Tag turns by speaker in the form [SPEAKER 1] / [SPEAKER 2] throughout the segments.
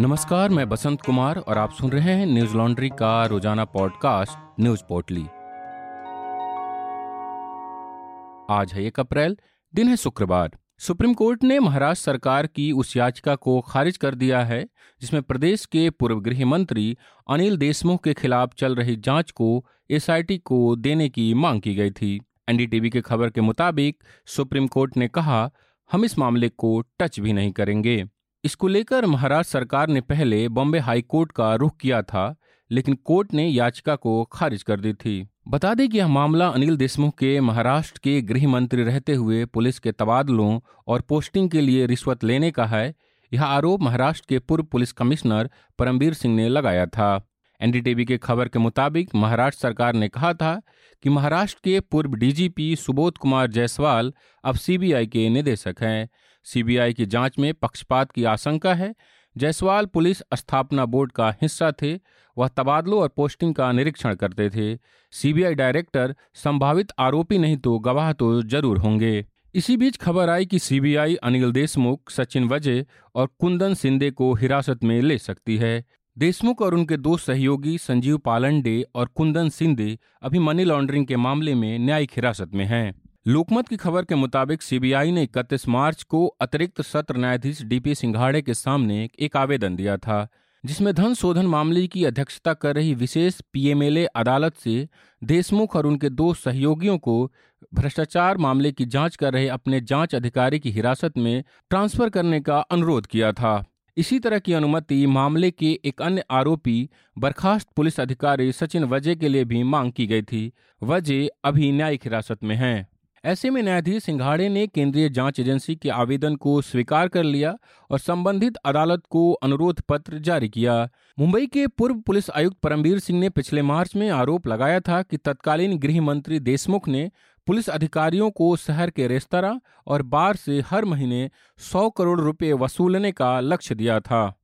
[SPEAKER 1] नमस्कार, मैं बसंत कुमार और आप सुन रहे हैं न्यूज़ लॉन्ड्री का रोज़ाना पॉडकास्ट, न्यूज़ पोर्टली। आज है एक अप्रैल, दिन है शुक्रवार। सुप्रीम कोर्ट ने महाराष्ट्र सरकार की उस याचिका को खारिज कर दिया है, जिसमें प्रदेश के पूर्व गृह मंत्री अनिल देशमुख के खिलाफ चल रही जाँच को एसआईटी को देने की मांग की गई थी। एनडीटीवी के खबर के मुताबिक सुप्रीम कोर्ट ने कहा, हम इस मामले को टच भी नहीं करेंगे। इसको लेकर महाराष्ट्र सरकार ने पहले बॉम्बे हाई कोर्ट का रुख किया था, लेकिन कोर्ट ने याचिका को खारिज कर दी थी। बता दें कि यह मामला अनिल देशमुख के महाराष्ट्र के गृह मंत्री रहते हुए पुलिस के तबादलों और पोस्टिंग के लिए रिश्वत लेने का है, यह आरोप महाराष्ट्र के पूर्व पुलिस कमिश्नर परमवीर सिंह ने लगाया था। एनडीटीवी के खबर के मुताबिक महाराष्ट्र सरकार ने कहा था कि महाराष्ट्र के पूर्व डीजीपी सुबोध कुमार जायसवाल अब सीबीआई के निदेशक हैं। सीबीआई की जाँच में पक्षपात की आशंका है। जायसवाल पुलिस स्थापना बोर्ड का हिस्सा थे। वह तबादलों और पोस्टिंग का निरीक्षण करते थे। सीबीआई डायरेक्टर संभावित आरोपी नहीं तो गवाह तो ज़रूर होंगे। इसी बीच खबर आई कि सीबीआई अनिल देशमुख, सचिन वजय और कुंदन सिंधे को हिरासत में ले सकती है। देशमुख और उनके दो सहयोगी संजीव पालंडे और कुंदन सिंधे अभी मनी लॉन्ड्रिंग के मामले में न्यायिक हिरासत में हैं। लोकमत की खबर के मुताबिक सीबीआई ने 31 मार्च को अतिरिक्त सत्र न्यायाधीश डीपी सिंघाड़े के सामने एक आवेदन दिया था, जिसमें धन शोधन मामले की अध्यक्षता कर रही विशेष पीएमएलए अदालत से देशमुख और उनके दो सहयोगियों को भ्रष्टाचार मामले की जाँच कर रहे अपने जाँच अधिकारी की हिरासत में ट्रांसफ़र करने का अनुरोध किया था। इसी तरह की अनुमति मामले के एक अन्य आरोपी, बर्खास्त पुलिस अधिकारी सचिन वजे के लिए भी मांग की गई थी। वजे अभी न्यायिक हिरासत में हैं। ऐसे में न्यायाधीश सिंघाड़े ने केंद्रीय जाँच एजेंसी के आवेदन को स्वीकार कर लिया और संबंधित अदालत को अनुरोध पत्र जारी किया। मुंबई के पूर्व पुलिस आयुक्त परमवीर सिंह ने पिछले मार्च में आरोप लगाया था कि तत्कालीन गृह मंत्री देशमुख ने पुलिस अधिकारियों को शहर के रेस्तरा और बार से हर महीने 100 करोड़ रुपए वसूलने का लक्ष्य दिया था।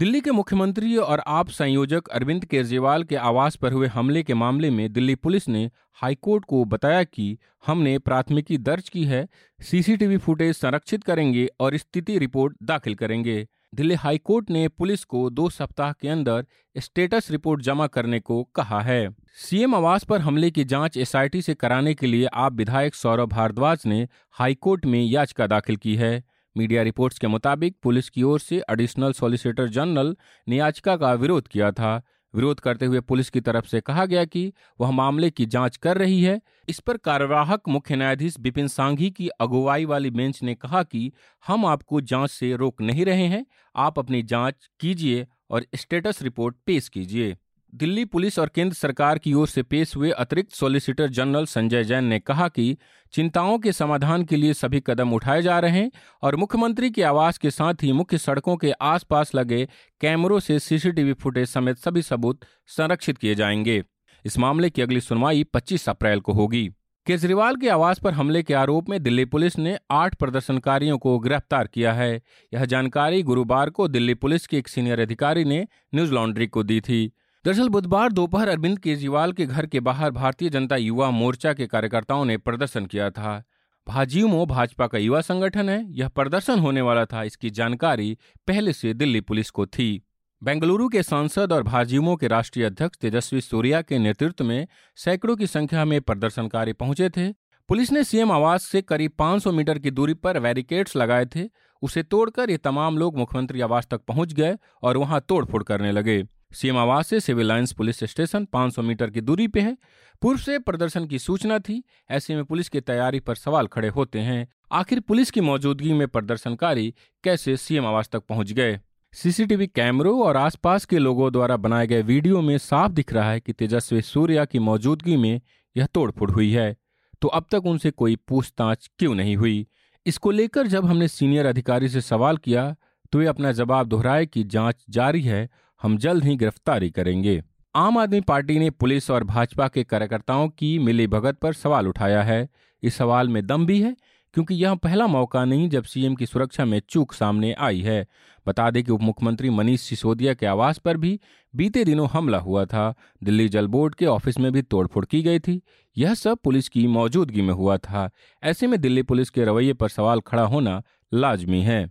[SPEAKER 1] दिल्ली के मुख्यमंत्री और आप संयोजक अरविंद केजरीवाल के आवास पर हुए हमले के मामले में दिल्ली पुलिस ने हाईकोर्ट को बताया कि हमने प्राथमिकी दर्ज की है, सीसीटीवी फुटेज संरक्षित करेंगे और स्थिति रिपोर्ट दाखिल करेंगे। दिल्ली हाईकोर्ट ने पुलिस को दो सप्ताह के अंदर स्टेटस रिपोर्ट जमा करने को कहा है। सीएम आवास पर हमले की जाँच एसआईटी से कराने के लिए आप विधायक सौरभ भारद्वाज ने हाईकोर्ट में याचिका दाखिल की है। मीडिया रिपोर्ट्स के मुताबिक पुलिस की ओर से एडिशनल सॉलिसिटर जनरल ने याचिका का विरोध किया था। विरोध करते हुए पुलिस की तरफ़ से कहा गया कि वह मामले की जाँच कर रही है। इस पर कार्यवाहक मुख्य न्यायाधीश बिपिन सांघी की अगुवाई वाली बेंच ने कहा कि हम आपको जाँच से रोक नहीं रहे हैं। आप अपनी जाँच कीजिए और स्टेटस रिपोर्ट पेश कीजिए। दिल्ली पुलिस और केंद्र सरकार की ओर से पेश हुए अतिरिक्त सॉलिसिटर जनरल संजय जैन ने कहा कि चिंताओं के समाधान के लिए सभी कदम उठाए जा रहे हैं और मुख्यमंत्री के आवास के साथ ही मुख्य सड़कों के आसपास लगे कैमरों से सीसीटीवी फुटेज समेत सभी सबूत संरक्षित किए जाएँगे। इस मामले की अगली सुनवाई 25 अप्रैल को होगी। केजरीवाल के आवास पर हमले के आरोप में दिल्ली पुलिस ने आठ प्रदर्शनकारियों को गिरफ़्तार किया है। यह जानकारी गुरुवार को दिल्ली पुलिस के एक सीनियर अधिकारी ने न्यूज़ लॉन्ड्री को दी थी। दरअसल बुधवार दोपहर अरविंद केजरीवाल के घर के बाहर भारतीय जनता युवा मोर्चा के कार्यकर्ताओं ने प्रदर्शन किया था। भाजीमो भाजपा का युवा संगठन है, यह प्रदर्शन होने वाला था, इसकी जानकारी पहले से दिल्ली पुलिस को थी। बेंगलुरु के सांसद और भाजयुमो के राष्ट्रीय अध्यक्ष तेजस्वी सूर्या के नेतृत्व में सैकड़ों की संख्या में प्रदर्शनकारी पहुँचे थे। पुलिस ने सीएम आवास से करीब 500 मीटर की दूरी पर बैरिकेड्स लगाए थे। उसे तोड़कर ये तमाम लोग मुख्यमंत्री आवास तक पहुँच गए और वहाँ तोड़फोड़ करने लगे। सीएम आवास से civil lines police station 500 metre की दूरी पे है। पूर्व से प्रदर्शन की सूचना थी, ऐसे में पुलिस की तैयारी पर सवाल खड़े होते हैं, आखिर पुलिस की मौजूदगी में प्रदर्शनकारी कैसे सीएम आवास तक पहुँच गए? सीसीटीवी कैमरों और आसपास के लोगों द्वारा बनाए गए वीडियो में साफ़ दिख रहा है कि तेजस्वी सूर्या की मौजूदगी में यह तोड़फोड़ हुई है। तो अब तक उनसे कोई पूछताछ क्यों नहीं हुई? इसको लेकर जब हमने सीनियर अधिकारी से सवाल किया तो वे अपना जवाब दोहराए कि जाँच जारी है हम जल्द ही गिरफ्तारी करेंगे। आम आदमी पार्टी ने पुलिस और भाजपा के कार्यकर्ताओं की मिली भगत पर सवाल उठाया है। इस सवाल में दम भी है, क्योंकि यह पहला मौका नहीं जब सीएम की सुरक्षा में चूक सामने आई है। बता दें कि उप मुख्यमंत्री मनीष सिसोदिया के आवास पर भी बीते दिनों हमला हुआ था। दिल्ली जल बोर्ड के ऑफ़िस में भी तोड़फोड़ की गई थी। यह सब पुलिस की मौजूदगी में हुआ था। ऐसे में दिल्ली पुलिस के रवैये पर सवाल खड़ा होना लाजमी है।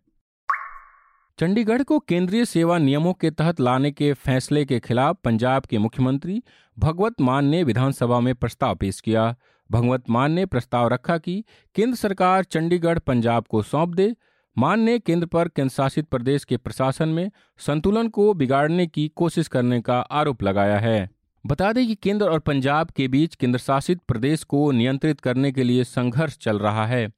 [SPEAKER 1] चंडीगढ़ को केंद्रीय सेवा नियमों के तहत लाने के फैसले के खिलाफ पंजाब के मुख्यमंत्री भगवत मान ने विधानसभा में प्रस्ताव पेश किया। भगवत मान ने प्रस्ताव रखा कि केंद्र सरकार चंडीगढ़ पंजाब को सौंप दे। मान ने केंद्र पर केंद्रशासित प्रदेश के प्रशासन में संतुलन को बिगाड़ने की कोशिश करने का आरोप लगाया है। बता दें कि केंद्र और पंजाब के बीच केंद्रशासित प्रदेश को नियंत्रित करने के लिए संघर्ष चल रहा है।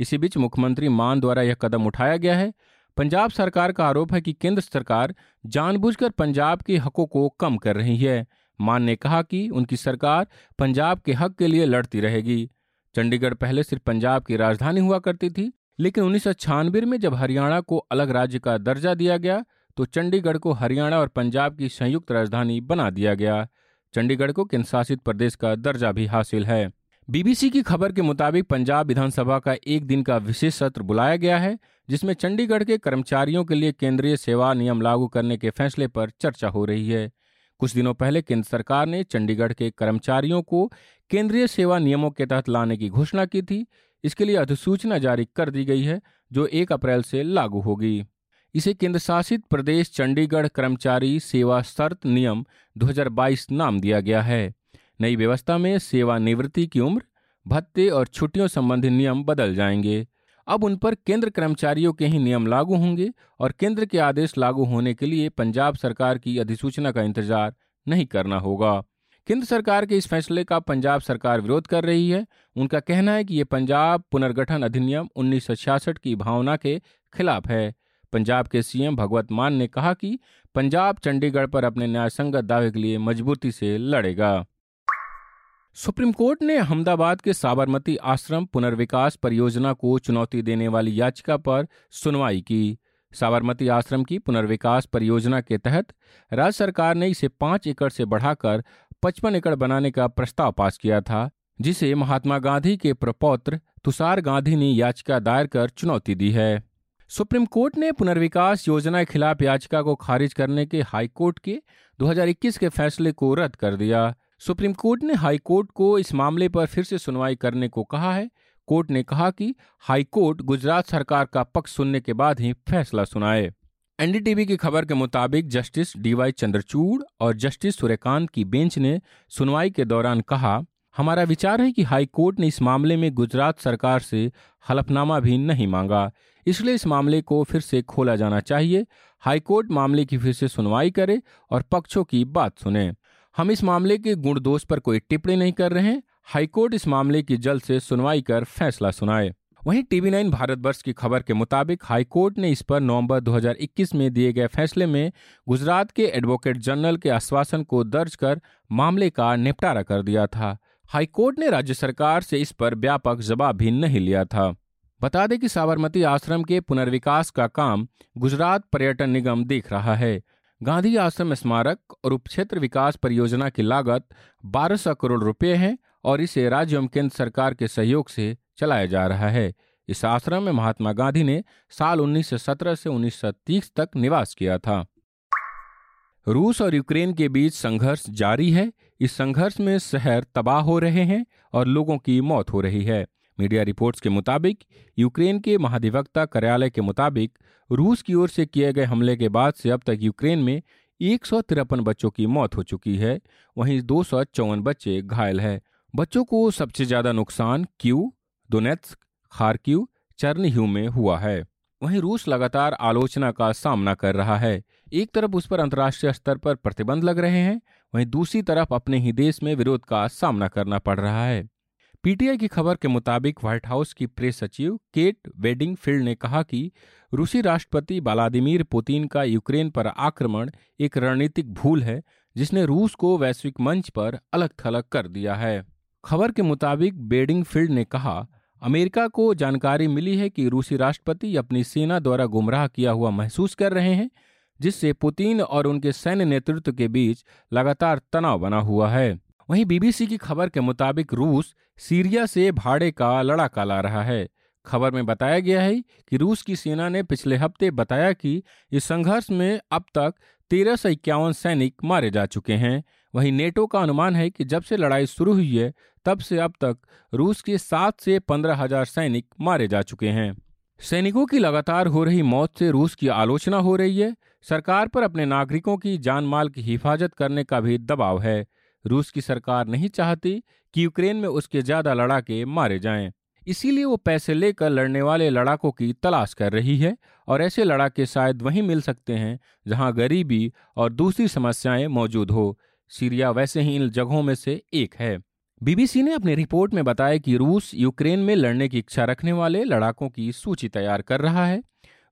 [SPEAKER 1] इसी बीच मुख्यमंत्री मान द्वारा यह कदम उठाया गया है। पंजाब सरकार का आरोप है कि केंद्र सरकार जानबूझकर पंजाब के हकों को कम कर रही है। मान ने कहा कि उनकी सरकार पंजाब के हक के लिए लड़ती रहेगी। चंडीगढ़ पहले सिर्फ़ पंजाब की राजधानी हुआ करती थी, लेकिन उन्नीस सौ छियानबे में जब हरियाणा को अलग राज्य का दर्जा दिया गया तो चंडीगढ़ को हरियाणा और पंजाब की संयुक्त राजधानी बना दिया गया। चंडीगढ़ को केंद्र शासित प्रदेश का दर्जा भी हासिल है। बीबीसी की खबर के मुताबिक पंजाब विधानसभा का एक दिन का विशेष सत्र बुलाया गया है, जिसमें चंडीगढ़ के कर्मचारियों के लिए केंद्रीय सेवा नियम लागू करने के फैसले पर चर्चा हो रही है। कुछ दिनों पहले केंद्र सरकार ने चंडीगढ़ के कर्मचारियों को केंद्रीय सेवा नियमों के तहत लाने की घोषणा की थी। इसके लिए अधिसूचना जारी कर दी गई है, जो एक अप्रैल से लागू होगी। इसे केंद्र शासित प्रदेश चंडीगढ़ कर्मचारी सेवा शर्त नियम 2022 नाम दिया गया है। नई व्यवस्था में सेवानिवृत्ति की उम्र, भत्ते और छुट्टियों संबंधी नियम बदल जाएँगे। अब उन पर केंद्र कर्मचारियों के ही नियम लागू होंगे और केंद्र के आदेश लागू होने के लिए पंजाब सरकार की अधिसूचना का इंतज़ार नहीं करना होगा। केंद्र सरकार के इस फैसले का पंजाब सरकार विरोध कर रही है। उनका कहना है कि ये पंजाब पुनर्गठन अधिनियम उन्नीस सौ छियासठ की भावना के खिलाफ है। पंजाब के सीएम भगवत मान ने कहा कि पंजाब चंडीगढ़ पर अपने न्यायसंगत दावे के लिए मजबूती से लड़ेगा। सुप्रीम कोर्ट ने अहमदाबाद के साबरमती आश्रम पुनर्विकास परियोजना को चुनौती देने वाली याचिका पर सुनवाई की। साबरमती आश्रम की पुनर्विकास परियोजना के तहत राज्य सरकार ने इसे पाँच एकड़ से बढ़ाकर पचपन एकड़ बनाने का प्रस्ताव पास किया था, जिसे महात्मा गांधी के प्रपौत्र तुषार गांधी ने याचिका दायर कर चुनौती दी है। सुप्रीम कोर्ट ने पुनर्विकास योजना के खिलाफ याचिका को खारिज करने के हाईकोर्ट के 2021 के फैसले को रद्द कर दिया। सुप्रीम कोर्ट ने हाई कोर्ट को इस मामले पर फिर से सुनवाई करने को कहा है। कोर्ट ने कहा कि हाई कोर्ट गुजरात सरकार का पक्ष सुनने के बाद ही फैसला सुनाए। एनडीटीवी की खबर के मुताबिक जस्टिस डीवाई चंद्रचूड़ और जस्टिस सूर्यकांत की बेंच ने सुनवाई के दौरान कहा, हमारा विचार है कि हाई कोर्ट ने इस मामले में गुजरात सरकार से हलफनामा भी नहीं मांगा। इसलिए इस मामले को फिर से खोला जाना चाहिए। हाईकोर्ट मामले की फिर से सुनवाई करे और पक्षों की बात सुने। हम इस मामले के गुण दोष पर कोई टिप्पणी नहीं कर रहे हैं। हाईकोर्ट इस मामले की जल्द से सुनवाई कर फैसला सुनाए। वहीं टीवी नाइन भारतवर्ष की खबर के मुताबिक हाईकोर्ट ने इस पर नवंबर 2021 में दिए गए फैसले में गुजरात के एडवोकेट जनरल के आश्वासन को दर्ज कर मामले का निपटारा कर दिया था। हाईकोर्ट ने राज्य सरकार से इस पर व्यापक जवाब भी नहीं लिया था। बता दें कि साबरमती आश्रम के पुनर्विकास का काम गुजरात पर्यटन निगम देख रहा है। गांधी आश्रम स्मारक और उपक्षेत्र विकास परियोजना की लागत 1200 करोड़ रुपए है और इसे राज्य एवं केंद्र सरकार के सहयोग से चलाया जा रहा है। इस आश्रम में महात्मा गांधी ने साल 1917 से 1930 तक निवास किया था। रूस और यूक्रेन के बीच संघर्ष जारी है। इस संघर्ष में शहर तबाह हो रहे हैं और लोगों की मौत हो रही है। मीडिया रिपोर्ट्स के मुताबिक, यूक्रेन के महाधिवक्ता कार्यालय के मुताबिक, रूस की ओर से किए गए हमले के बाद से अब तक यूक्रेन में एक सौ तिरपन बच्चों की मौत हो चुकी है। वहीं दो सौ चौवन बच्चे घायल हैं। बच्चों को सबसे ज़्यादा नुकसान क्यू, दोनेत्स्क, खारक्यू चर्नह्यू में हुआ है। वहीं रूस लगातार आलोचना का सामना कर रहा है। एक तरफ़ उस पर अंतर्राष्ट्रीय स्तर पर प्रतिबंध लग रहे हैं, वहीं दूसरी तरफ़ अपने ही देश में विरोध का सामना करना पड़ रहा है। पीटीआई की खबर के मुताबिक व्हाइट हाउस की प्रेस सचिव केट वेडिंग फ़ील्ड ने कहा कि रूसी राष्ट्रपति व्लादिमीर पुतिन का यूक्रेन पर आक्रमण एक रणनीतिक भूल है, जिसने रूस को वैश्विक मंच पर अलग थलग कर दिया है। खबर के मुताबिक बेडिंग फ़ील्ड ने कहा, अमेरिका को जानकारी मिली है कि रूसी राष्ट्रपति अपनी सेना द्वारा गुमराह किया हुआ महसूस कर रहे हैं, जिससे पुतिन और उनके सैन्य नेतृत्व के बीच लगातार तनाव बना हुआ है। वहीं बीबीसी की खबर के मुताबिक रूस सीरिया से भाड़े का लड़ाका ला रहा है। खबर में बताया गया है कि रूस की सेना ने पिछले हफ़्ते बताया कि इस संघर्ष में अब तक तेरह सौ इक्यावन सैनिक मारे जा चुके हैं। वहीं नेटो का अनुमान है कि जब से लड़ाई शुरू हुई है, तब से अब तक रूस के सात से पंद्रह हज़ार सैनिक मारे जा चुके हैं। सैनिकों की लगातार हो रही मौत से रूस की आलोचना हो रही है। सरकार पर अपने नागरिकों की जान माल की हिफाजत करने का भी दबाव है। रूस की सरकार नहीं चाहती कि यूक्रेन में उसके ज़्यादा लड़ाके मारे जाएँ। इसीलिए वो पैसे लेकर लड़ने वाले लड़ाकों की तलाश कर रही है और ऐसे लड़ाके शायद वहीं मिल सकते हैं जहाँ गरीबी और दूसरी समस्याएँ मौजूद हो। सीरिया वैसे ही इन जगहों में से एक है। बीबीसी ने अपनी रिपोर्ट में बताया कि रूस यूक्रेन में लड़ने की इच्छा रखने वाले लड़ाकों की सूची तैयार कर रहा है।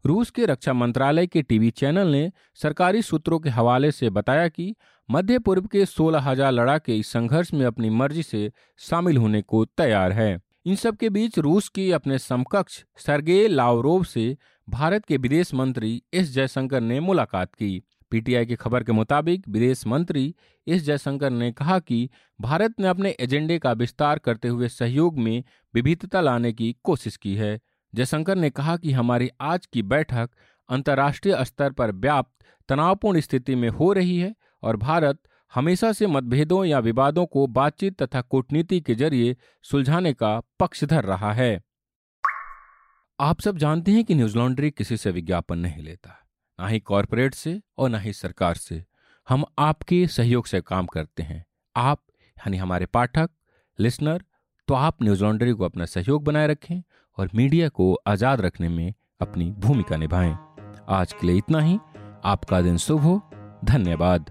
[SPEAKER 1] रूस के रक्षा मंत्रालय के टीवी चैनल ने सरकारी सूत्रों के हवाले से बताया कि मध्य पूर्व के सोलह हज़ार लड़ाके इस संघर्ष में अपनी मर्ज़ी से शामिल होने को तैयार है। इन सब के बीच रूस की अपने समकक्ष सरगे लावरोव से भारत के विदेश मंत्री एस जयशंकर ने मुलाकात की। पीटीआई की खबर के मुताबिक विदेश मंत्री एस जयशंकर ने कहा कि भारत ने अपने एजेंडे का विस्तार करते हुए सहयोग में विविधता लाने की कोशिश की है। जयशंकर ने कहा कि हमारी आज की बैठक अंतर्राष्ट्रीय स्तर पर व्याप्त तनावपूर्ण स्थिति में हो रही है और भारत हमेशा से मतभेदों या विवादों को बातचीत तथा कूटनीति के ज़रिए सुलझाने का पक्षधर रहा है। आप सब जानते हैं कि न्यूज़ लॉन्ड्री किसी से विज्ञापन नहीं लेता, ना ही कॉरपोरेट से और ना ही सरकार से। हम आपके सहयोग से काम करते हैं। आप, यानी हमारे पाठक, लिसनर तो आप न्यूज़ लॉन्ड्री को अपना सहयोग बनाए रखें और मीडिया को आज़ाद रखने में अपनी भूमिका निभाएँ। आज के लिए इतना ही। आपका दिन शुभ हो। धन्यवाद।